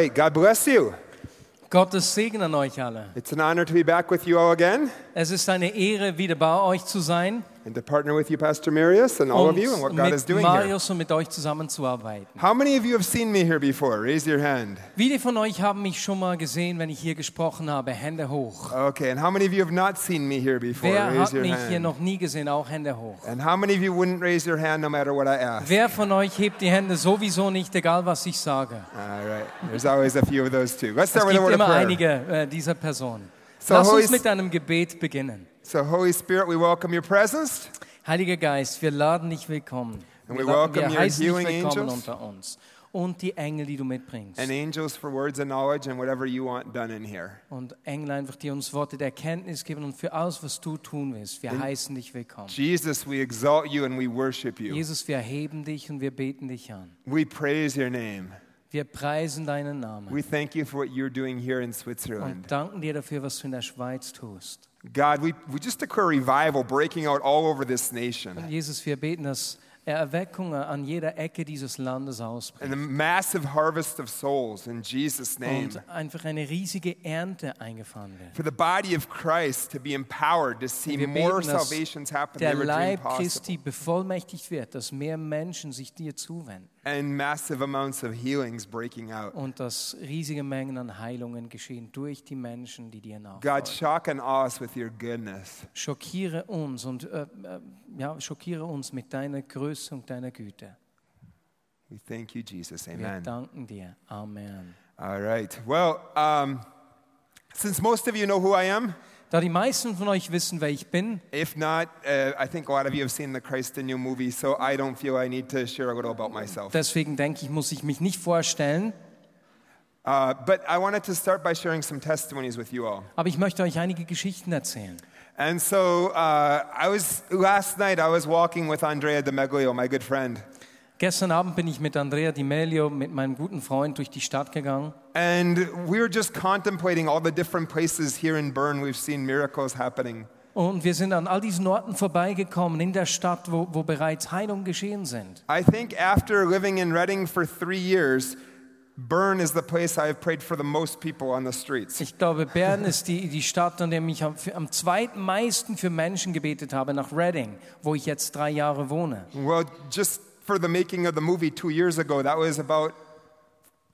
Right. God bless you. Gottes Segen an euch alle. It's an honor to be back with you all again Es ist eine Ehre, wieder bei euch zu sein and to partner with you, Pastor Marius, and all of und you, and what God is doing here. Marius und mit euch zusammenzuarbeiten. How many of you have seen me here before? Raise your hand. Viele von euch haben mich schon mal gesehen, wenn ich hier gesprochen habe. Hände hoch. Okay. And how many of you have not seen me here before? Wer Raise hat your mich hier hand. noch nie gesehen? Auch Hände hoch. And how many of you wouldn't raise your hand no matter what I ask? Wer von euch hebt die Hände sowieso nicht, egal was ich sage? All right. There's always a few of those too. Let's Es start with a gibt word of immer prayer. einige äh, dieser Personen. So, Lass uns mit einem Gebet beginnen. So, Holy Spirit, we welcome your presence. Heiliger Geist, wir laden dich willkommen. And we welcome wir your healing willkommen angels. unter uns. Und die Engel, die du mitbringst. And angels for words of knowledge and whatever you want done in here. Und Engel einfach, die uns Worte der Erkenntnis geben und für alles, was du tun willst. Wir heißen dich willkommen. Jesus, we exalt you and we worship you. Jesus, wir erheben dich und wir beten dich an. We praise your name. Wir preisen deinen Namen We thank you for what you're doing here in Switzerland. und danken dir dafür, was du in der Schweiz tust. God, we, we just declare revival breaking out all over this nation. Jesus, wir beten, dass Erweckung an jeder Ecke dieses Landes ausbricht. And a massive harvest of souls in Jesus' name. Und einfach eine riesige Ernte eingefahren wird. For the body of Christ to be empowered to see more beten, dass salvations happen der than ever dreamed Leib possible. Christi bevollmächtigt wird, dass mehr Menschen sich dir zuwenden And massive amounts of healings breaking out. und dass riesige Mengen an Heilungen geschehen durch die Menschen, die dir God, nachfolgen. shock and awe us with your goodness. Schockiere uns und äh, äh, ja, schockiere uns mit deiner Größe und deiner Güte. We thank you, Jesus. Wir Amen. danken dir. Amen. All right. Well, um, since most of you know who I am, Da die meisten von euch wissen, wer ich bin, if not, uh, I think a lot of you have seen the Christ in You movie, so I don't feel I need to share a little about myself. deswegen denke ich, muss ich mich nicht vorstellen, Uh, but I wanted to start by sharing some testimonies with you all. aber ich möchte euch einige Geschichten erzählen. And so uh, I was last night. I was walking with Andrea De Meglio, my good friend, Gestern Abend bin ich mit Andrea Di Melio, mit meinem guten Freund, durch die Stadt gegangen. and we were just contemplating all the different places here in Bern we've seen miracles happening. Und wir sind an all diesen Orten vorbeigekommen in der Stadt, wo, wo bereits Heilungen geschehen sind. I think after living in Reading for three years, Bern is the place I've prayed for the most people on the streets. Ich glaube, Bern ist die, die Stadt, an der ich am, am zweitmeisten für Menschen gebetet habe, nach Reading, wo ich jetzt drei Jahre wohne. Well, just for the making of the movie two years ago, that was about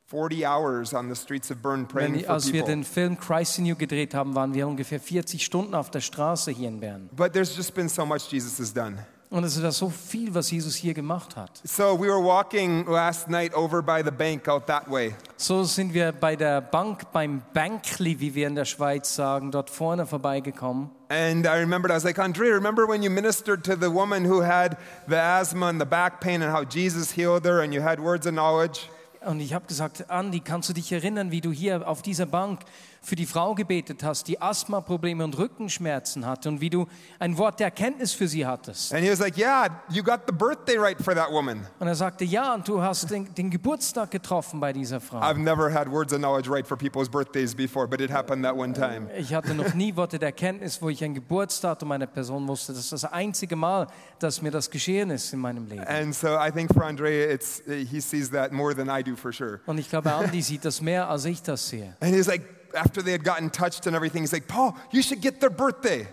40 hours on the streets of Bern praying Wenn, for als wir people. den Film Christ in You gedreht haben, waren wir ungefähr 40 Stunden auf der Straße hier in Bern. But there's just been so much Jesus has done. Und es ist ja so viel, was Jesus hier gemacht hat. So we were walking last night over by the bank out that way. So sind wir bei der Bank, beim Bankli, wie wir in der Schweiz sagen, dort vorne vorbeigekommen. And I remembered, I was like, Andrea, remember when you ministered to the woman who had the asthma and the back pain and how Jesus healed her and you had words of knowledge? Und ich habe gesagt, Andi, kannst du dich erinnern, wie du hier auf dieser Bank für die Frau gebetet hast, die Asthmaprobleme und Rückenschmerzen hatte und wie du ein Wort der Erkenntnis für sie hattest? And he was like, Yeah, you got the birthday right for that woman. Und er sagte, ja, und du hast den, den Geburtstag getroffen bei dieser Frau. I've never had words of knowledge right for people's birthdays before, but it happened that one time. Ich hatte noch nie Worte der Erkenntnis, wo ich ein Geburtsdatum einer Person wusste. Das ist das einzige Mal, dass mir das geschehen ist in meinem Leben. And so I think for Andrea, it's, he sees that more than I do for sure. Und ich glaube, Andi sieht das mehr, als ich das sehe. And he's like, after they had gotten touched and everything, he's like, Paul, you should get their birthday.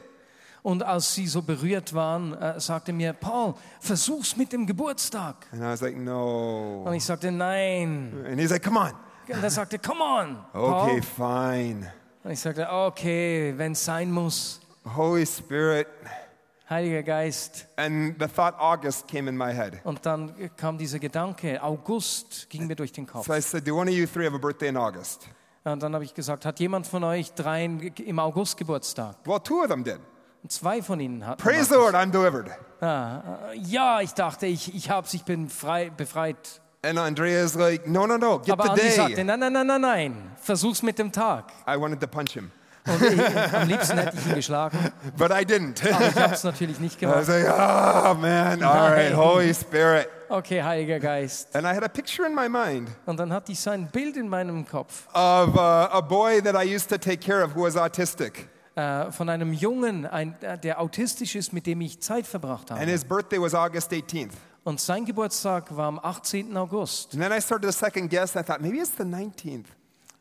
Und als sie so berührt waren, äh, sagte mir, Paul, versuch's mit dem Geburtstag. And I was like, No. Und ich sagte, nein. And he's like, Come on. Und er sagte, come on, Paul. Okay, fine. Und ich sagte, okay, wenn es sein muss. Holy Spirit. Heiliger Geist. And the thought August came in my head. Und dann kam dieser Gedanke, August ging mir durch den Kopf. So I said, Do one of you three have a birthday in August? Und dann habe ich gesagt, hat jemand von euch dreien im August Geburtstag? Well, two of them did. Und zwei von ihnen hatten. Praise the Lord, I'm delivered. Ah, äh, ja, ich dachte, ich, ich hab's, ich bin frei, befreit. And Andrea's like, no, no, no, get Aber the sagte, day. nein, nein, nein, nein, nein, versuch's mit dem Tag. I wanted to punch him, Und ich, am liebsten hätte ich ihn geschlagen, but I didn't. aber ich habe es natürlich nicht I was gemacht. like, oh man, all right. Holy Spirit. Okay, Heiliger Geist. And I had a picture in my mind Und dann hatte ich sein Bild in meinem Kopf of uh, a boy that I used to take care of who was autistic. äh, von einem Jungen, ein, äh, der autistisch ist, mit dem ich Zeit verbracht And habe. his birthday was August 18th. Und sein Geburtstag war am 18. August. And then I started to second guess. I thought, maybe it's the 19th.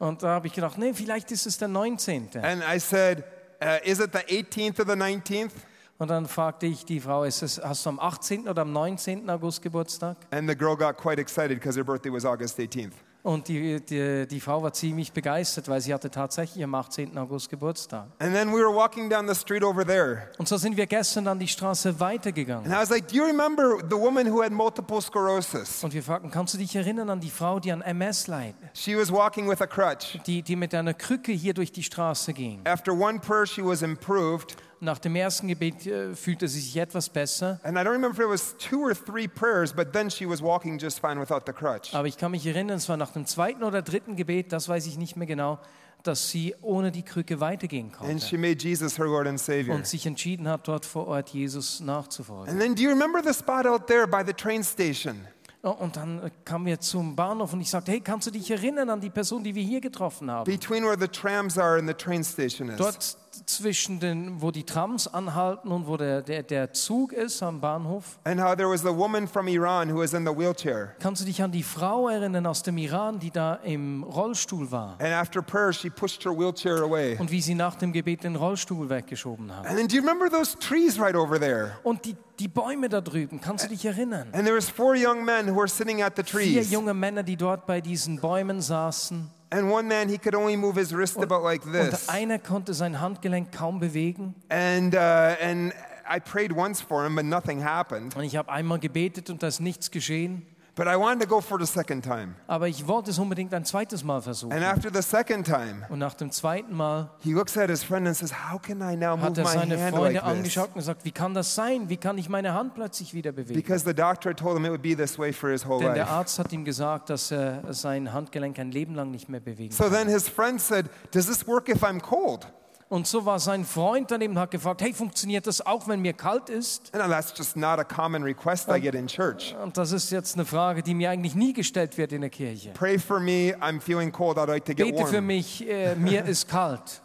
Und da habe ich gedacht, nee, vielleicht ist es der 19. And I said, uh, is it the 18th or the 19th? Und dann fragte ich die Frau, ist es, hast du am 18. oder am 19. August Geburtstag? And the girl got quite excited because her birthday was August 18th. Und die, die, die Frau war ziemlich begeistert, weil sie hatte tatsächlich am 18. August Geburtstag. And then we were walking down the street over there. Und so sind wir gestern dann die Straße weitergegangen. And I was like, do you remember the woman who had multiple sclerosis? Und wir fragten, kannst du dich erinnern an die Frau, die an MS leidet, She was walking with a crutch. die, die mit einer Krücke hier durch die Straße ging? After one prayer, she was improved. Nach dem ersten Gebet äh, fühlte sie sich etwas besser. And I don't remember if it was two or three prayers, but then she was walking just fine without the crutch. Aber ich kann mich erinnern, es war nach dem zweiten oder dritten Gebet, das weiß ich nicht mehr genau, dass sie ohne die Krücke weitergehen And she konnte made Jesus her Lord and Savior. und sich entschieden hat, dort vor Ort Jesus nachzufolgen. And then do you remember the spot out there by the train station? Oh, Und dann äh, kamen wir zum Bahnhof und ich sagte, hey, kannst du dich erinnern an die Person, die wir hier getroffen haben? Between where the trams are and the train station is. Dort zwischen den, wo die Trams anhalten und wo der, der, der Zug ist am Bahnhof. And how there was the woman from Iran who was in the wheelchair. Kannst du dich an die Frau erinnern aus dem Iran, die da im Rollstuhl war? And after prayer, she pushed her wheelchair away. Und wie sie nach dem Gebet den Rollstuhl weggeschoben hat. And then do you remember those trees right over there? Und die, die Bäume da drüben, kannst du dich erinnern? And there was four young men who were sitting at the Vier trees. junge Männer, die dort bei diesen Bäumen saßen. And one man, he could only move his wrist about like Und this. einer konnte sein Handgelenk kaum bewegen. And, uh, and I prayed once for him, but nothing happened. Und ich habe einmal gebetet und da ist nichts geschehen. But I wanted to go for the second time. Aber ich wollte es unbedingt ein zweites Mal versuchen. And after the second time, Und nach dem zweiten Mal he looks at his friend and says, How can I now move hat er my seine hand Freunde like this? angeschaut und gesagt, wie kann das sein? Wie kann ich meine Hand plötzlich wieder bewegen? Because the doctor had told him it would be this way for his whole Denn der life. Arzt hat ihm gesagt, dass er sein Handgelenk ein Leben lang nicht mehr bewegen So kann. then his friend said, Does this work if I'm cold? Und so war sein Freund daneben und hat gefragt, hey, funktioniert das auch, wenn mir kalt ist? And that's just not a common request I get in church. Und das ist jetzt eine Frage, die mir eigentlich nie gestellt wird in der Kirche. Pray for me, I'm feeling cold, I'd like to get Bete für warm. mich, äh, mir ist kalt.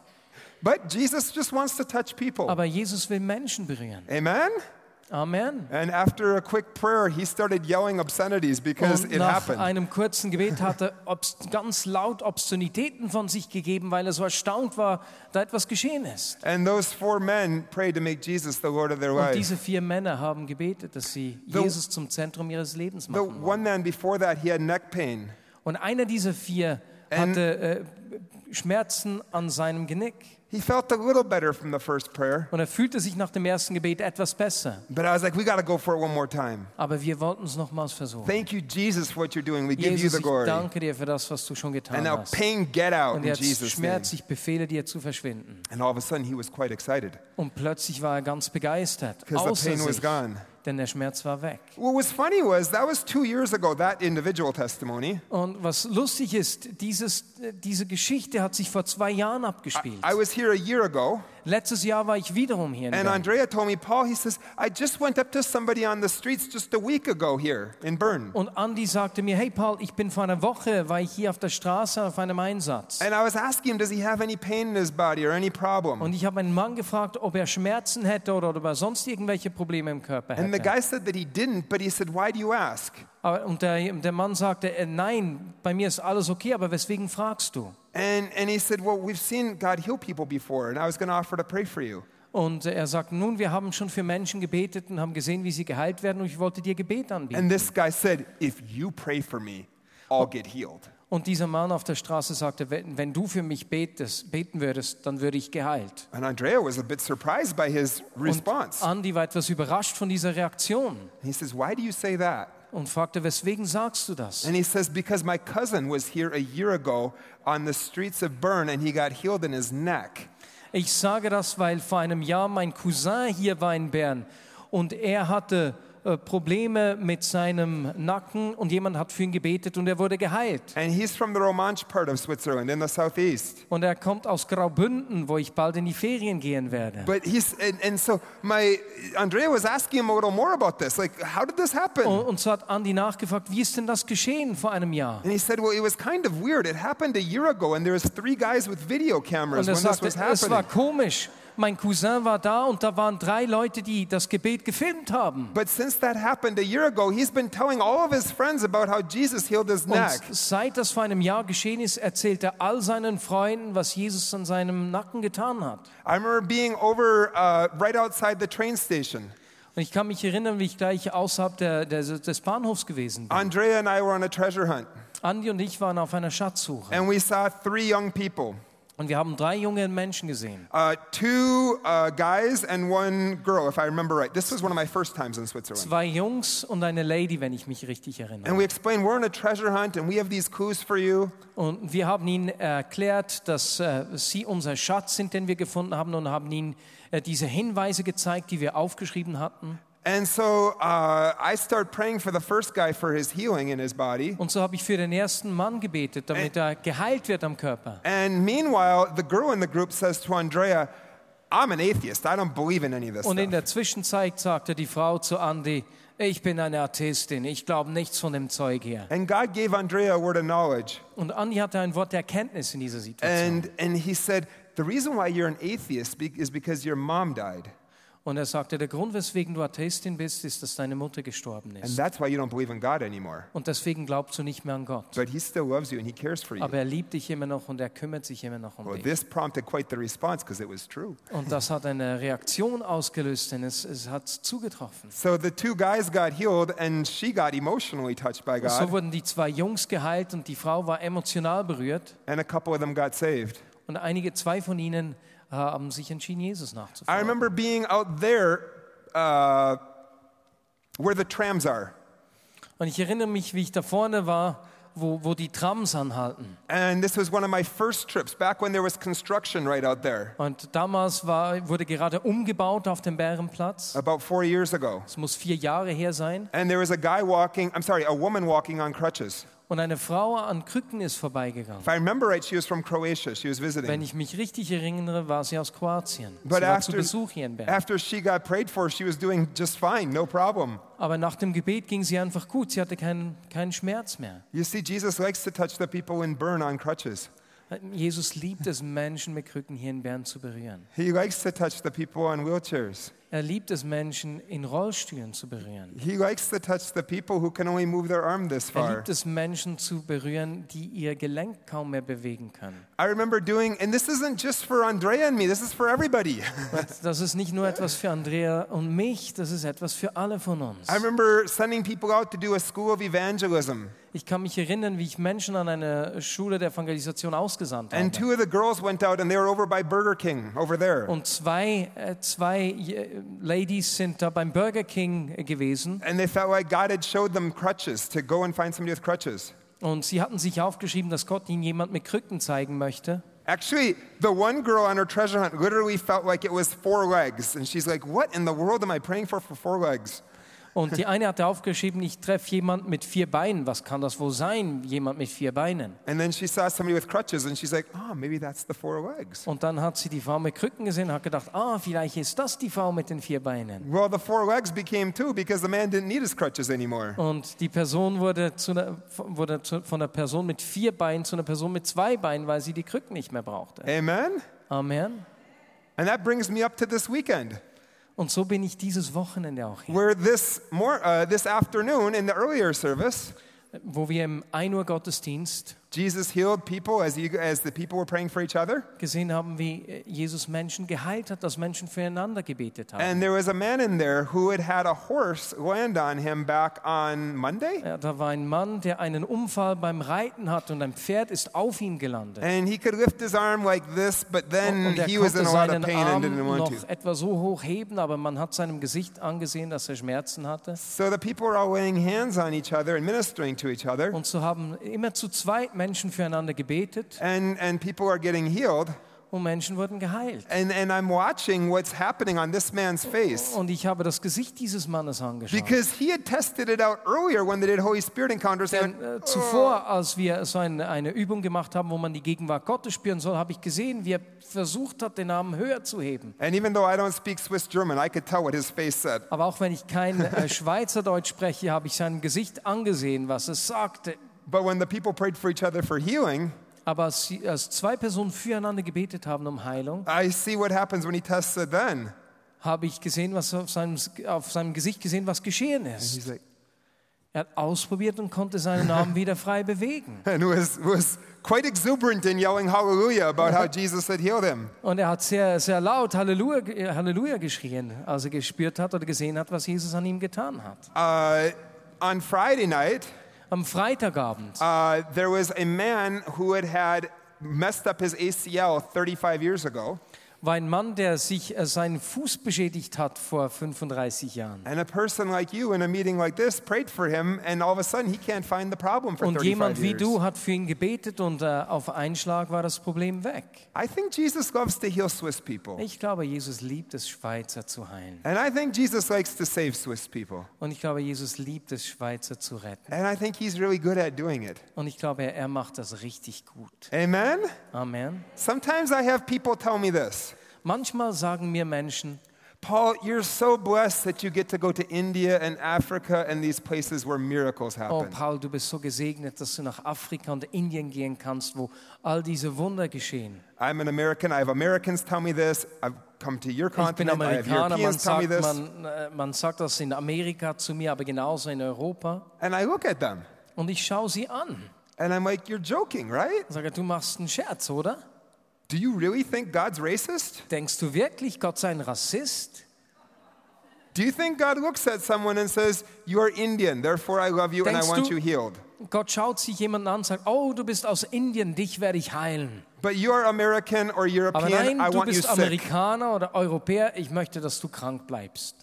But Jesus just wants to touch people. Aber Jesus will Menschen berühren. Amen? Amen. And after a quick prayer, he started yelling obscenities because Und it nach happened. einem kurzen Gebet hat er ganz laut Obszönitäten von sich gegeben, weil er so erstaunt war, da etwas geschehen ist. And those four men prayed to make Jesus the Lord of their Und life. diese vier Männer haben gebetet, dass sie The- Jesus zum Zentrum ihres Lebens The machen wollen. one man before that, he had neck pain. Und einer dieser vier And- hatte äh, Schmerzen an seinem Genick. He felt a little better from the first prayer, Und er fühlte sich nach dem ersten Gebet etwas besser. but I was like, we got to go for it one more time. Aber wir wollten es nochmals versuchen. Thank you, Jesus, for what you're doing. We give you Jesus, the glory. danke dir für das, was du schon And getan now, hast. pain, get out Und in jetzt Jesus' name. Schmerz, ich befehle dir zu verschwinden. And all of a sudden, he was quite excited Und plötzlich war er ganz begeistert, because the außer pain was sich, gone. Denn der Schmerz war weg. What was funny was that was two years ago, that individual testimony. Und was lustig ist, dieses, diese Geschichte hat sich vor zwei Jahren abgespielt. I was here a year ago, Letztes Jahr war ich wiederum hier in and Bern. Andrea told me, Paul, he says, I just went up to somebody on the streets just a week ago here in Bern. Und Andy sagte mir, hey Paul, ich bin vor einer Woche, war ich hier auf der Straße auf einem Einsatz. And I was asking him, does he have any pain in his body or any problem? Und ich habe einen Mann gefragt, ob er Schmerzen hätte oder ob er sonst irgendwelche Probleme im Körper And the hätte. guy said that he didn't, but he said, Why do you ask? Und der, der Mann sagte, äh, nein, bei mir ist alles okay, aber weswegen fragst du? And, and he said, Well, we've seen God heal people before, and I was going to offer to pray for you. Und er sagt, nun, wir haben schon für Menschen gebetet und haben gesehen, wie sie geheilt werden und ich wollte dir Gebet anbieten. And this guy said, If you pray for me, I'll get healed. Und dieser Mann auf der Straße sagte, wenn, wenn du für mich betest, beten würdest, dann würde ich geheilt. And Andrea was a bit surprised by his response. Und Andy war etwas überrascht von dieser Reaktion He says, Why do you say that? Und fragte, weswegen sagst du das? And he says, Because my cousin was here a year ago on the streets of Bern and he got healed in his neck. Ich sage das, weil vor einem Jahr mein Cousin hier war in Bern und er hatte äh, Probleme mit seinem Nacken und jemand hat für ihn gebetet und er wurde geheilt. And he's from the Romanche part of Switzerland in the southeast. Und er kommt aus Graubünden, wo ich bald in die Ferien gehen werde. But he's, and, and so my, Andrea was asking him a little more about this. Like, how did this happen? Und, und so hat Andi nachgefragt, wie ist denn das geschehen vor einem Jahr? And he said, well, it was kind of weird. It happened a year ago, and there was three guys with video cameras Und er when this sagte, was es war happening. komisch. Mein Cousin war da und da waren drei Leute, die das Gebet gefilmt haben. But since that happened a year ago, he's been telling all of his friends about how Jesus healed his Und neck. seit das vor einem Jahr geschehen ist, erzählt er all seinen Freunden, was Jesus an seinem Nacken getan hat. I remember being over uh, right outside the train station. Und ich kann mich erinnern, wie ich gleich außerhalb der, der, des Bahnhofs gewesen bin. Andrea and I were on a treasure hunt, Andi und ich waren auf einer Schatzsuche. and we saw three young people Und wir haben drei junge Menschen gesehen. uh, two uh, guys and one girl, if I remember right. This was one of my first times in Switzerland. Zwei Jungs und eine Lady, wenn ich mich richtig erinnere. And we explained, we're on a treasure hunt, and we have these clues for you. Und wir haben ihnen erklärt, dass äh, sie unser Schatz sind, den wir gefunden haben, und haben ihnen äh, diese Hinweise gezeigt, die wir aufgeschrieben hatten. And so uh, I start praying for the first guy for his healing in his body. Und so habe ich für den ersten Mann gebetet, damit er geheilt wird am Körper. And meanwhile, the girl in the group says to Andrea, I'm an atheist. I don't believe in any of this Und in stuff. der Zwischenzeit sagte die Frau zu Andi, ich bin eine Atheistin, ich glaube nichts von dem Zeug hier. And God gave Andrea a word of knowledge. Und Andi hatte ein Wort der Erkenntnis in dieser Situation. And, and he said, The reason why you're an atheist be- is because your mom died. Und er sagte, der Grund, weswegen du Atheistin bist, ist, dass deine Mutter gestorben And ist. that's why you don't believe in God anymore. Und deswegen glaubst du nicht mehr an Gott. But he still loves you and he cares for you. Aber er liebt dich immer noch und er kümmert sich immer noch um Well, dich. this prompted quite the response because it was true. Und das hat eine Reaktion ausgelöst, denn es, es hat zugetroffen. So the two guys got healed and she got emotionally touched by So God, wurden die zwei Jungs geheilt und die Frau war emotional berührt. and a couple of them got saved. Und einige, zwei von ihnen haben sich entschieden, Jesus I nachzufolgen. remember being out there uh, where the trams are. Und ich erinnere mich, wie ich da vorne war, wo, wo die Trams anhalten. And this was one of my first trips back when there was construction right out there, Und damals war, wurde gerade umgebaut auf dem Bärenplatz. about four years ago. Es muss vier Jahre her sein. And there was a guy walking, I'm sorry, a woman walking on crutches. Und eine Frau an Krücken ist vorbeigegangen. If I remember right, she was from Croatia. She was Wenn visiting. ich mich richtig erinnere, war sie aus Kroatien. But sie war zu after, Besuch hier in Bern. after she got prayed for, she was doing just fine, no problem. Aber nach dem Gebet ging sie einfach gut. Sie hatte keinen, keinen Schmerz mehr. You see, Jesus likes to touch the people in Bern on crutches. Jesus liebt es, Menschen mit Krücken hier in Bern zu berühren. He likes to touch the people on wheelchairs. Er liebt es, Menschen in Rollstühlen zu berühren. He likes to touch the people who can only move their arm this Er far. liebt es, Menschen zu berühren, die ihr Gelenk kaum mehr bewegen können. I remember doing, and this isn't just for Andrea and me, this is for everybody. Und das ist nicht nur etwas für Andrea und mich, das ist etwas für alle von uns. I remember sending people out to do a school of evangelism. Ich kann mich erinnern, wie ich Menschen an eine Schule der Evangelisation ausgesandt And habe. two of the girls went out and they were over by Burger King over there. Und zwei, äh, zwei äh, Ladies sind da beim Burger King äh, gewesen And they felt like God had showed them crutches to go and find somebody with crutches. und sie hatten sich aufgeschrieben, dass Gott ihnen jemand mit Krücken zeigen möchte. Actually, the one girl on her treasure hunt literally felt like it was four legs. And she's like, What in the world am I praying for for four legs? Und die eine hatte aufgeschrieben, ich treffe jemand mit vier Beinen. Was kann das wohl sein, jemand mit vier Beinen? And then she saw somebody with crutches and she's like, Oh, maybe that's the four legs. Und dann hat sie die Frau mit Krücken gesehen und hat gedacht, ah, vielleicht ist das die Frau mit den vier Beinen. Well, the four legs became two because the man didn't need his crutches anymore. Und die Person wurde, einer, wurde zu, von einer Person mit vier Beinen zu einer Person mit zwei Beinen, weil sie die Krücken nicht mehr brauchte. Amen? Amen. And that brings me up to this weekend, Und so bin ich dieses Wochenende auch hier, where this, mor- uh, this afternoon in the earlier service, wo wir im 1 Uhr Gottesdienst Jesus healed people as, he, as the people were praying for each other. gesehen haben, wie Jesus Menschen geheilt hat, dass Menschen füreinander gebetet haben. And there was a man in there who had had a horse land on him back on Monday. Ja, da war ein Mann, der einen Unfall beim Reiten hatte und ein Pferd ist auf ihn gelandet. And he could lift his arm like this, but then Und er he was konnte in a lot of pain and didn't want noch to. etwa so hoch heben, aber man hat seinem Gesicht angesehen, dass er Schmerzen hatte. So the people were all laying hands on each other and ministering to each other. Und so haben immer zu zweit Menschen füreinander gebetet And, and people are getting healed. und Menschen wurden geheilt. And, and I'm watching what's happening on this man's face. Und ich habe das Gesicht dieses Mannes angeschaut. Because he had tested it out earlier when they did Holy Spirit encounters. Denn äh, zuvor, als wir so eine, eine Übung gemacht haben, wo man die Gegenwart Gottes spüren soll, habe ich gesehen, wie er versucht hat, den Namen höher zu heben. and even though I don't speak Swiss German, I could tell what his face said. Aber auch wenn ich kein äh, Schweizerdeutsch spreche, habe ich seinem Gesicht angesehen, was es sagte. But when the people prayed for each other for healing, Aber als, als zwei Personen füreinander gebetet haben um Heilung, I see what happens when he tests it then. habe ich gesehen, was auf seinem, auf seinem Gesicht gesehen, was geschehen ist. Like, Er hat ausprobiert und konnte seinen Namen wieder frei bewegen. and was, was quite exuberant in yelling hallelujah about how Jesus had healed him. Und er hat sehr, sehr laut Halleluja, Halleluja geschrien, als er gespürt hat oder gesehen hat, was Jesus an ihm getan hat. Uh, on Friday night, Am Freitagabend. Uh, there was a man who had had messed up his ACL 35 years ago, war ein Mann, der sich äh, seinen Fuß beschädigt hat vor 35 Jahren. and a person like you in a meeting like this prayed for him, and all of a sudden he can't find the problem for Und 35 jemand wie years. du hat für ihn gebetet und äh, auf einen Schlag war das Problem weg. I think Jesus loves to heal Swiss people. Ich glaube, Jesus liebt es, Schweizer zu heilen. And I think Jesus likes to save Swiss people. Und ich glaube, Jesus liebt es, Schweizer zu retten. And I think he's really good at doing it. Und ich glaube, er, er macht das richtig gut. Amen? Amen. Sometimes I have people tell me this Manchmal sagen mir Menschen, Paul, you're so blessed that you get to go to India and Africa and these places where miracles oh happen. Paul, du bist so gesegnet, dass du nach Afrika und Indien gehen kannst, wo all diese Wunder geschehen. I'm an American. I have Americans tell me this. I've come to your Ich bin continent. I have Amerikaner, man sagt, man, äh, man sagt das in Amerika zu mir, aber genauso in Europa. And I look at them Und ich schaue sie an and I'm like, you're joking, right? sage, du machst einen Scherz, oder? Do you really think God's racist? Denkst du wirklich, Gott sei ein Rassist? Do you think God looks at someone and says, You are Indian, therefore I love you and I Denkst want du- you healed? Gott schaut sich jemanden an und sagt, oh, du bist aus Indien, dich werde ich heilen. But you are American or Aber European, nein, I du want you bist sick. Amerikaner oder Europäer, ich möchte, dass du krank bleibst.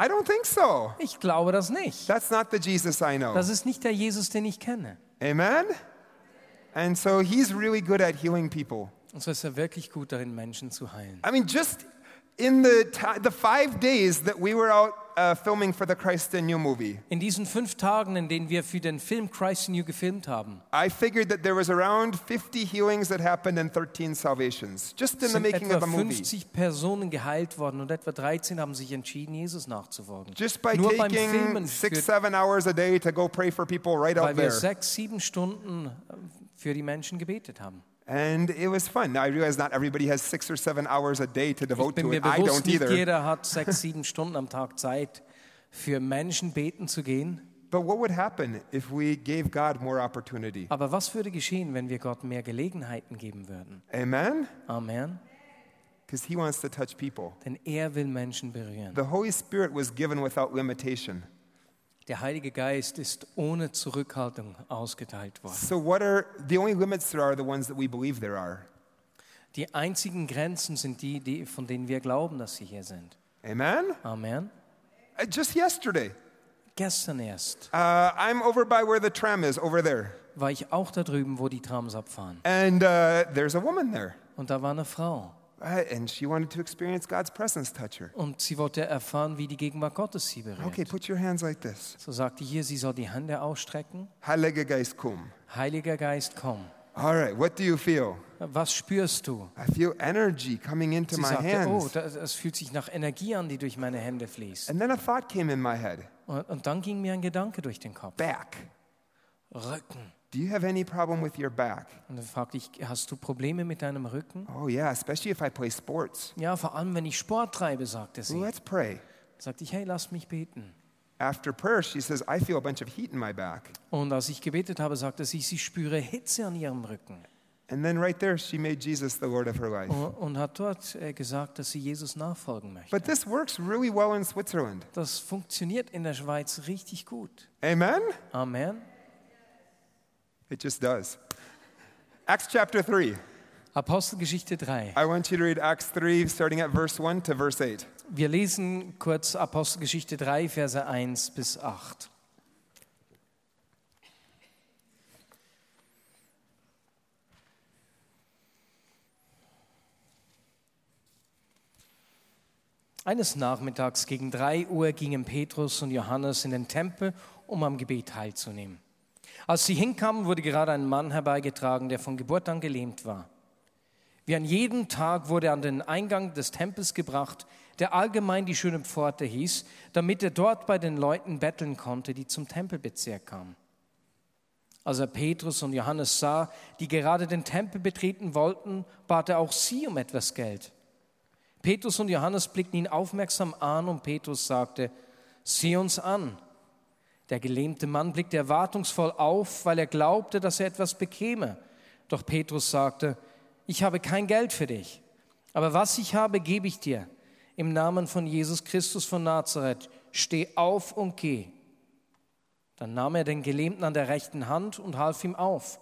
I don't think so. Ich glaube das nicht. That's not the Jesus I know. Das ist nicht der Jesus, den ich kenne. Amen? And so he's really good at healing people. Und so ist er wirklich gut darin, Menschen zu heilen. I mean, just in the, the five days that we were out uh, filming for the Christ in You movie, In diesen fünf Tagen, in denen wir für den Film Christ in You gefilmt haben, I figured that there was around 50 healings that happened and 13 salvations, just in the sind making etwa of the movie. 50 Personen geheilt worden und etwa 13 haben sich entschieden, Jesus nachzufolgen. Just by Nur beim taking six, seven hours a day to go pray for people right weil out wir there. sechs, sieben Stunden äh, für die Menschen gebetet haben. And it was fun. Now I realize not everybody has six or seven hours a day to devote to it. I bewusst, don't nicht either. jeder hat sechs, sieben Stunden am Tag Zeit, für Menschen beten zu gehen. But what would happen if we gave God more opportunity? Aber was würde geschehen, wenn wir Gott mehr Gelegenheiten geben würden? Amen? Amen. Because He wants to touch people. Denn er will Menschen berühren. The Holy Spirit was given without limitation. Der Heilige Geist ist ohne Zurückhaltung ausgeteilt worden. So, what are the only limits there are the ones that we believe there are? Die einzigen Grenzen sind die, die, von denen wir glauben, dass sie hier sind. Amen? Amen. Uh, just yesterday, Gestern erst uh, I'm over by where the tram is, over there. war ich auch da drüben, wo die Trams abfahren. And uh, there's a woman there. Und da war eine Frau. Uh, and she wanted to experience God's presence touch her. Und sie wollte erfahren, wie die Gegenwart Gottes sie berührt. Okay, put your hands like this. So sagte hier, sie soll die Hände ausstrecken. Heilige Geist, komm. Heiliger Geist, komm. All right, what do you feel? Was spürst du? I feel energy coming into Sie my sagte, oh, hands. das, das fühlt sich nach Energie an, die durch meine Hände fließt. And then a thought came in my head Und, und dann ging mir ein Gedanke durch den Kopf. back. Rücken. Do you have any problem with your back? Und dann fragte ich, hast du Probleme mit deinem Rücken? Oh, yeah, especially if I play sports. Ja, vor allem, wenn ich Sport treibe, sagte sie. let's pray. Sagte ich, hey, lass mich beten. After prayer, she says, I feel a bunch of heat in my back. Und als ich gebetet habe, sagte sie, sie spüre Hitze an ihrem Rücken. And then right there, she made Jesus the Lord of her life. Und, und hat dort äh, gesagt, dass sie Jesus nachfolgen möchte. But this works really well in Switzerland. Das funktioniert in der Schweiz richtig gut. Amen? Amen. It just does. Acts chapter 3. Apostelgeschichte 3. I want you to read Acts 3 starting at verse 1 to verse 8. Wir lesen kurz Apostelgeschichte 3 Verse 1 bis 8. Eines Nachmittags gegen 3 Uhr gingen Petrus und Johannes in den Tempel, um am Gebet teilzunehmen. Als sie hinkamen, wurde gerade ein Mann herbeigetragen, der von Geburt an gelähmt war. Wie an jedem Tag wurde er an den Eingang des Tempels gebracht, der allgemein die schöne Pforte hieß, damit er dort bei den Leuten betteln konnte, die zum Tempelbezirk kamen. Als er Petrus und Johannes sah, die gerade den Tempel betreten wollten, bat er auch sie um etwas Geld. Petrus und Johannes blickten ihn aufmerksam an und Petrus sagte, sieh uns an. Der gelähmte Mann blickte erwartungsvoll auf, weil er glaubte, dass er etwas bekäme. Doch Petrus sagte, ich habe kein Geld für dich, aber was ich habe, gebe ich dir. Im Namen von Jesus Christus von Nazareth, steh auf und geh. Dann nahm er den Gelähmten an der rechten Hand und half ihm auf.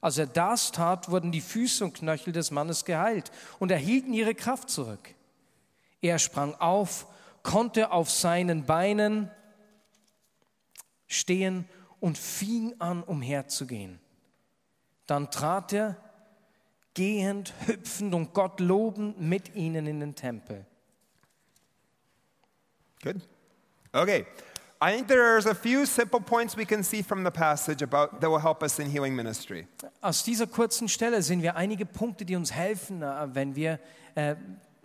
Als er das tat, wurden die Füße und Knöchel des Mannes geheilt und erhielten ihre Kraft zurück. Er sprang auf, konnte auf seinen Beinen stehen und fing an, umherzugehen. Dann trat er gehend, hüpfend und Gott lobend mit ihnen in den Tempel. Good? Okay. I think there's a few simple points we can see from the passage about that will help us in healing ministry. Aus dieser kurzen Stelle sehen wir einige Punkte, die uns helfen, äh, wenn wir äh,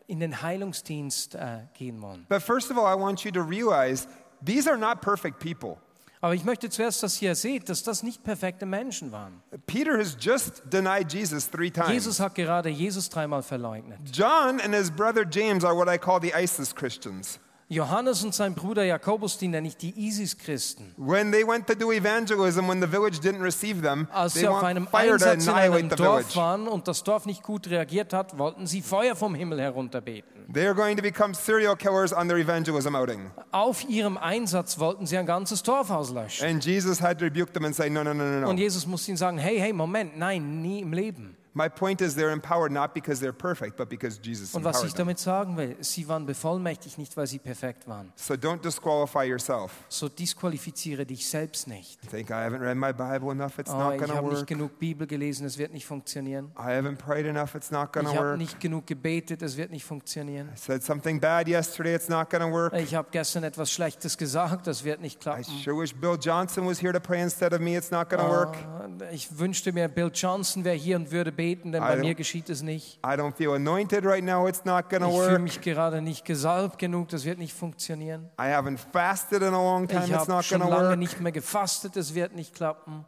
in den Heilungsdienst äh, gehen wollen. But first of all, I want you to realize these are not perfect people. Aber ich möchte zuerst, dass ihr seht, dass das nicht perfekte Menschen waren. Peter has just denied Jesus three times. Jesus hat gerade Jesus dreimal verleugnet. John and his brother James are what I call the ISIS Christians. Johannes und sein Bruder Jakobus, die nenne ich die ISIS-Christen. When they went to do evangelism, when the village didn't receive them, Als they sie auf einem Einsatz in einem Dorf waren und das Dorf nicht gut reagiert hat, wollten sie Feuer vom Himmel herunterbeten. They are going to become serial killers on their evangelism outing. Auf ihrem Einsatz wollten sie ein ganzes Dorf auslöschen. And Jesus had rebuked them and say, No, no, no, no, no. Und. Jesus musste ihnen sagen, hey, hey, Moment, nein, nie im Leben. My point is they're empowered not because they're perfect, but because Jesus Und was ich damit sagen will, sie waren bevollmächtigt nicht, weil sie perfekt waren. So don't disqualify yourself. So disqualifiziere dich selbst nicht. Think I haven't read my Bible enough, it's Oh, not ich going to habe nicht work. genug Bibel gelesen, es wird nicht funktionieren. I haven't prayed enough, it's not going Ich to habe work. nicht genug gebetet, es wird nicht funktionieren. I said something bad yesterday, it's not to work. Ich habe gestern etwas Schlechtes gesagt, das wird nicht I klappen. sure wish Bill Johnson was here to pray instead of me, it's not going to work. Ah, Ich wünschte mir, Bill Johnson wäre hier und würde beten, denn bei I don't- mir geschieht es nicht. I don't feel anointed right now, it's not going to Ich fühle work. mich gerade nicht gesalbt genug, das wird nicht funktionieren. I haven't fasted in a long time, Ich it's habe not schon going to lange work. nicht mehr gefastet, es wird nicht klappen.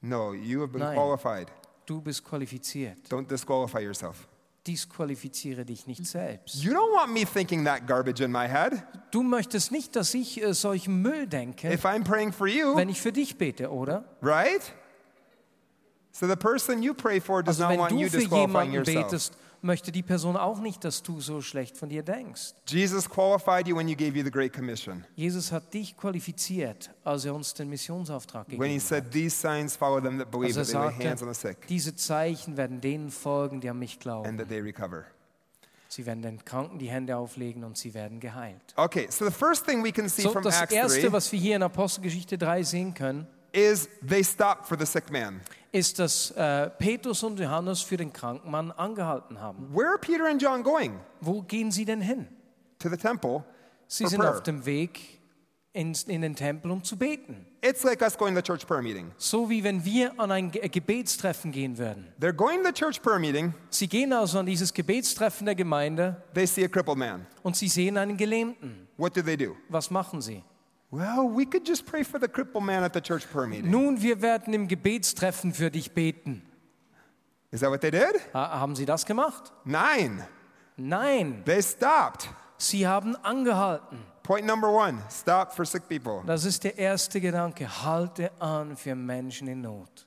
No, you have been Nein. qualified. Du bist qualifiziert. Don't disqualify yourself. Disqualifiziere dich nicht selbst. You don't want me thinking that garbage in my head. Du möchtest nicht, dass ich äh, solchen Müll denke, If I'm praying for you, wenn ich für dich bete, oder? right? So the person you pray for does Also not want du you disqualifying yourself. betest, möchte die Person auch nicht, dass du so schlecht von dir denkst. Jesus qualified you when you gave you the Great Commission. Jesus hat dich qualifiziert, als er uns den Missionsauftrag When he gegeben hat. said, These signs follow them that believe, Als that they lay hands on the sagte, sick diese Zeichen werden denen folgen, die an mich and glauben. that they recover. Sie werden den Kranken die Hände auflegen und sie werden geheilt. Okay, so the first thing we can see So, from das Acts Erste, 3 was wir hier in Apostelgeschichte 3 sehen können, is they stopped for the sick man. Ist, dass äh, Petrus und Johannes für den kranken Mann angehalten haben. Where are Peter and John going? Wo gehen sie denn hin? To the temple. Sie sind prayer. auf dem Weg ins, in den Tempel, um zu beten. It's like us going to the church prayer meeting. So wie wenn wir an ein Ge- Gebetstreffen gehen würden. They're going to the church prayer meeting, Sie gehen also an dieses Gebetstreffen der Gemeinde they see a crippled man. und sie sehen einen Gelähmten. What do they do? Was machen sie? Well, we could just pray for the crippled man at the church prayer meeting. Nun, wir werden im Gebetstreffen für dich beten. Is that what they did? Ha haben sie das gemacht? Nine. Nein, They stopped. sie haben angehalten. Point number one stop for sick people. Das ist der erste Gedanke. Halte an für Menschen in Not.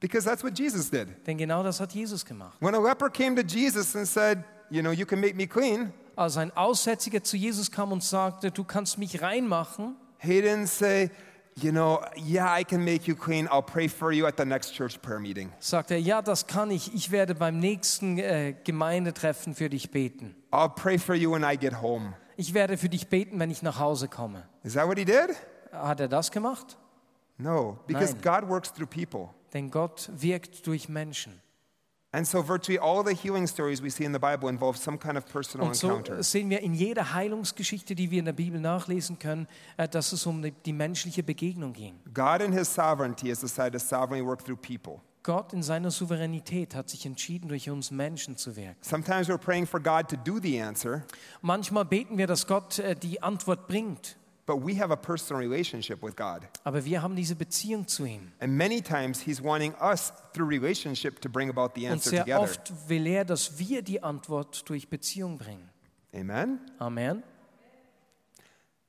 Because that's what Jesus did. Denn genau das hat Jesus gemacht. When a leper came to Jesus and said, You know, you can make me clean, Als ein Aussätziger zu Jesus kam und sagte, du kannst mich reinmachen, he didn't say, You know, yeah, I can make you clean. I'll pray for you at the next church prayer meeting. sagte er, ja, das kann ich. Ich werde beim nächsten äh, Gemeindetreffen für dich beten. I'll pray for you when I get home. Ich werde für dich beten, wenn ich nach Hause komme. Is that what he did? Hat er das gemacht? No, because Nein. God works through people. Denn Gott wirkt durch Menschen. And so, virtually all the healing stories we see in the Bible involve some kind of personal Und so encounter. sehen wir in jeder Heilungsgeschichte, die wir in der Bibel nachlesen können, äh, dass es um die, die menschliche Begegnung ging. God, in His sovereignty, has decided to sovereignly work through people. Gott in seiner Souveränität hat sich entschieden, durch uns Menschen zu wirken. Sometimes we're praying for God to do the answer, Manchmal beten wir, dass Gott äh, die Antwort bringt, but we have a personal relationship with God. aber wir haben diese Beziehung zu ihm. And many times He's wanting us through relationship to bring about the Und answer sehr together. oft will er, dass wir die Antwort durch Beziehung bringen. Amen? Amen.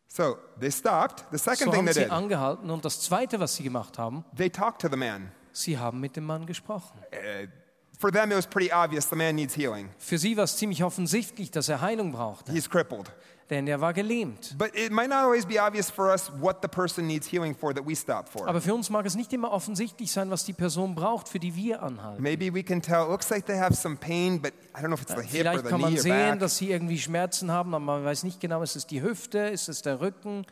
So they stopped. The second So thing haben they sie did, angehalten und das Zweite, was sie gemacht haben, they talked to the man. sie haben mit dem Mann gesprochen. For them, it was pretty obvious the man needs healing. Für sie war es ziemlich offensichtlich, dass er Heilung brauchte, He's crippled. Denn er war gelähmt. But it might not always be obvious for us what the person needs healing for that we stop for. Aber für uns mag es nicht immer offensichtlich sein, was die Person braucht, für die wir anhalten. Maybe we can tell, it looks like they have some pain, but I don't know if it's the hip or Vielleicht the kann man knee or sehen, dass sie irgendwie Schmerzen haben, aber man weiß nicht genau, ist es die Hüfte, ist es der Rücken.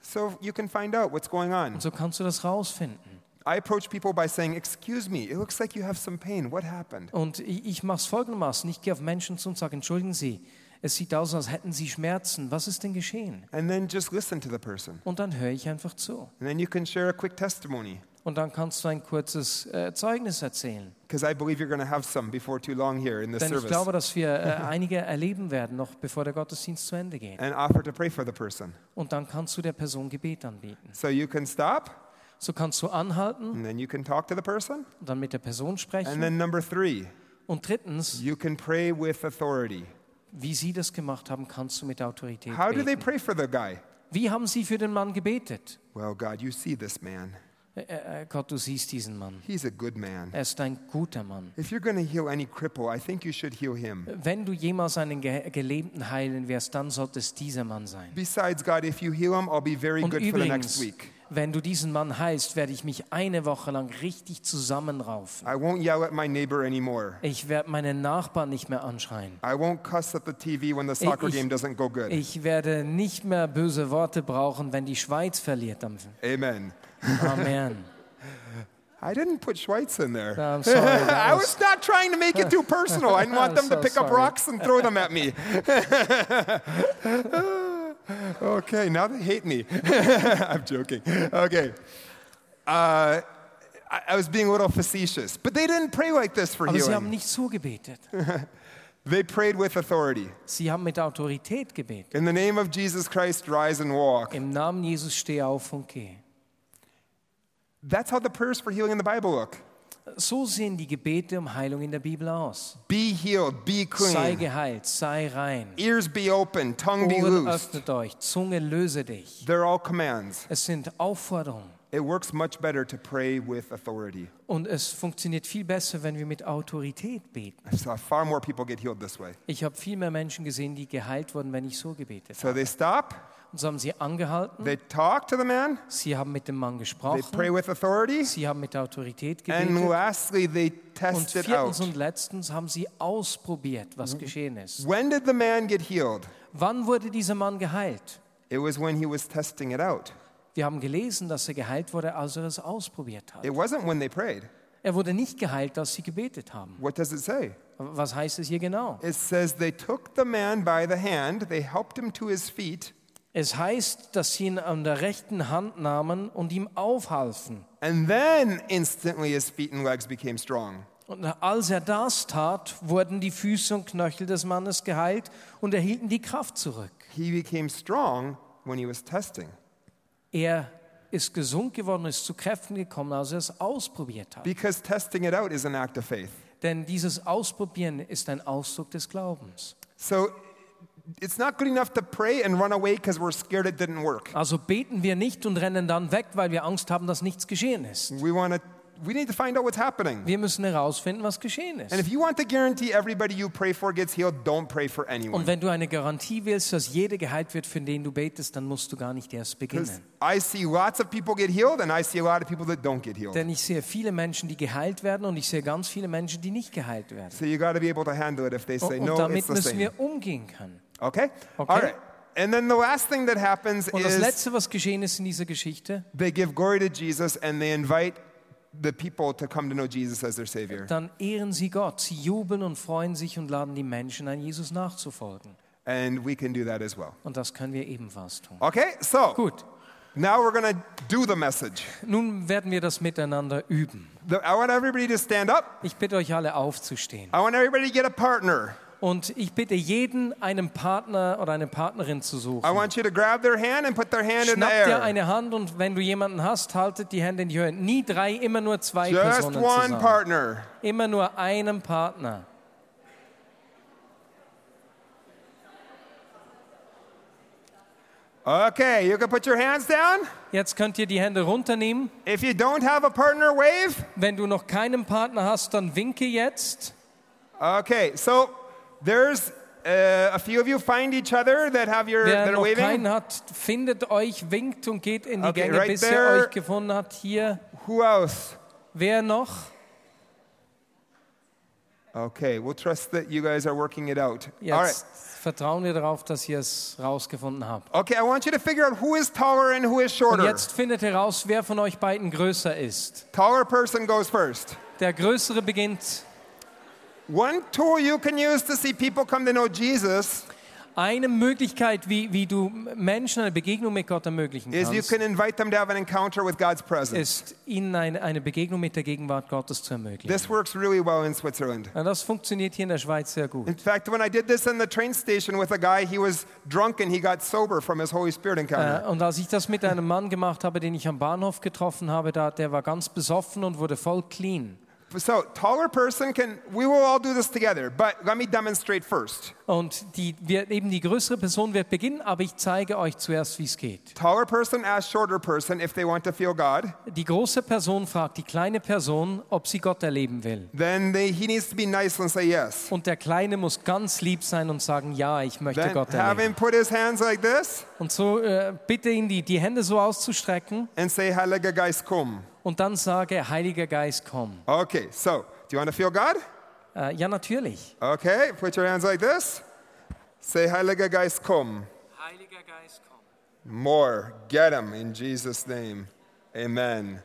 So you can find out what's going on. Und so kannst du das rausfinden. I approach people by saying, Excuse me, it looks like you have some pain. What happened? Und ich, ich mache es folgendermaßen. Ich gehe auf Menschen zu und sage, entschuldigen Sie, es sieht aus, als hätten Sie Schmerzen. Was ist denn geschehen? And then just listen to the person. Und dann höre ich einfach zu. And then you can share a quick testimony. Und dann kannst du ein kurzes äh, Zeugnis erzählen. Because I believe you're going to have some before too long here in this Denn ich service. glaube, dass wir äh, einige erleben werden, noch bevor der Gottesdienst zu Ende geht. And offer to pray for the person. Und dann kannst du der Person Gebet anbieten. So you can stop, So kannst du anhalten and then you can talk to the person. und dann mit der Person And sprechen. then number three, Und drittens, you can pray with authority. Wie sie das gemacht haben, kannst du mit Autorität How do they beten. pray for the guy? Wie haben sie für den Mann gebetet? Well, God, you see this man. Äh, äh, Gott, du siehst diesen Mann. He's a good man. Er ist ein guter Mann. If you're going to heal any cripple, I think you should heal him. Wenn du jemals einen Ge Gelähmten heilen wirst, dann sollte es dieser Mann sein. Besides, God, if you heal him, I'll be very Und good for the next übrigens, week. Wenn du diesen Mann heilst, werde ich mich eine Woche lang richtig zusammenraufen. I won't yell at my neighbor anymore. Ich werde meinen Nachbarn nicht mehr anschreien. I won't cuss at the TV when the soccer ich- game doesn't go good. Ich werde nicht mehr böse Worte brauchen, wenn die Schweiz verliert. am- Amen. Amen. I didn't put Schweiz in there. I'm sorry. I was not trying to make it too personal. I didn't want them to so pick up sorry. rocks and throw them at me. Okay, now they hate me. I'm joking. Okay. Uh, I, I was being a little facetious, but they didn't pray like this for Aber sie haben healing. nicht so gebetet. They prayed with authority. Sie haben mit Autorität gebetet. In the name of Jesus Christ, rise and walk. Im Namen Jesus steh auf und geh. That's how the prayers for healing in the Bible look. So sehen die Gebete um Heilung in der Bibel aus. Be healed, be Sei clean. geheilt, sei rein. Ears be open, tongue be Ohren loosed. öffnet euch, Zunge löse dich. They're all commands. Es sind Aufforderungen. It works much better to pray with authority. Und es funktioniert viel besser, wenn wir mit Autorität beten. I saw far more people get healed this way. Ich habe viel mehr Menschen gesehen, die geheilt wurden, wenn ich so gebetet So habe. they stop, so haben sie angehalten, they talk to the man, sie haben mit dem Mann they gesprochen, pray with authority, sie haben mit Autorität and gebetet. lastly, they Und test it viertens out. und letztens haben sie ausprobiert, was geschehen ist. When did the man get healed? Wann wurde dieser Mann geheilt? It was when he was testing it out. Wir haben gelesen, dass er geheilt wurde, als er es ausprobiert hat. It wasn't when they prayed. Er wurde nicht geheilt, als sie gebetet haben. What does it say? Was heißt es hier genau? It says they took the man by the hand, they helped him to his feet, Es heißt, dass sie ihn an der rechten Hand nahmen und ihm aufhalfen. and then instantly his feet and legs became strong. Und als er das tat, wurden die Füße und Knöchel des Mannes geheilt und erhielten die Kraft zurück. He became strong when he was testing. Er ist gesund geworden, ist zu Kräften gekommen, als er es ausprobiert hat. Because testing it out is an act of faith. Denn dieses Ausprobieren ist ein Ausdruck des Glaubens. So it's not good enough to pray and run away because we're scared it didn't work. Also beten wir nicht und rennen dann weg, weil wir Angst haben, dass nichts geschehen ist. We want to we need to find out what's happening. Wir müssen herausfinden, was geschehen And ist. if you want to guarantee everybody you pray for gets healed, don't pray for anyone. Und wenn du eine Garantie willst, dass jeder geheilt wird, für den du betest, dann musst du gar nicht erst beginnen. I see lots of people get healed and I see a lot of people that don't get healed. Denn ich sehe viele Menschen, die geheilt werden und ich sehe ganz viele Menschen, die nicht geheilt werden. So you got to be able to handle it if they say Und no, damit it's the müssen same. wir umgehen können. Okay? Okay. All right. And then the last thing that happens Und das is Letzte, was geschehen ist in dieser Geschichte, they give glory to Jesus and they invite the people to come to know Jesus as their Savior. dann ehren sie Gott. Sie jubeln und freuen sich und laden die Menschen ein, Jesus nachzufolgen. And we can do that as well. Und das können wir ebenfalls tun. Okay, so Gut, now we're going to do the message. nun werden wir das miteinander üben. The- I want everybody to stand up. Ich bitte euch alle aufzustehen. I want everybody to get a partner. Und ich bitte jeden, einen Partner oder eine Partnerin zu I suchen. want you to grab their hand and put their hand in the Schnapp dir eine Hand und wenn du jemanden hast, haltet die Hände in die Höhe. Nie drei, immer nur zwei Just Personen one zusammen. partner. Immer nur einen Partner. Okay, you can put your hands down. Jetzt könnt ihr die Hände runternehmen. If you don't have a partner, wave. Wenn du noch keinen Partner hast, dann winke jetzt. Okay, so there's uh, a few of you find each other that have your Wer that are noch waving. keinen hat, findet euch, winkt und geht in die Okay, Gänge, right bis there. er euch gefunden hat. Hier. Who else? Wer noch? Okay, we'll trust that you guys are working it out. All right. Jetzt vertrauen wir darauf, dass ihr es rausgefunden habt. Okay, I want you to figure out who is taller and who is Und shorter. jetzt findet heraus, wer von euch beiden größer ist. Taller person goes first. Der Größere beginnt. One tool you can use to see people come to know Jesus Eine Möglichkeit, wie, wie du Menschen eine Begegnung mit Gott ermöglichen kannst, ist ihnen eine, eine Begegnung mit der Gegenwart Gottes zu ermöglichen. This works really well in Switzerland. Und das funktioniert hier in der Schweiz sehr gut. In fact, when I did this in the train station with a guy, he was drunk and he got sober from his Holy Spirit encounter. Äh, Und als ich das mit einem Mann gemacht habe, den ich am Bahnhof getroffen habe, da, der war ganz besoffen und wurde voll clean. So, taller person can, we will all do this together, but let me demonstrate first. Und die, wir, eben die größere Person wird beginnen, aber ich zeige euch zuerst, wie es geht. Taller person asks shorter person if they want to feel God. Die große Person fragt die kleine Person, ob sie Gott erleben will. Then they, he needs to be nice and say yes. Und der Kleine muss ganz lieb sein und sagen, ja, ich möchte Then Gott have erleben. him put his hands like this Und so äh, bitte ihn, die, die Hände so auszustrecken and say, Heiliger Geist, komm. Und dann sage, Heiliger Geist, komm. Okay, so, do you want to feel God? Äh, ja, natürlich. Okay, put your hands like this. Say, Heiliger Geist, komm. Heiliger Geist, komm. More. Get him in Jesus' name. Amen.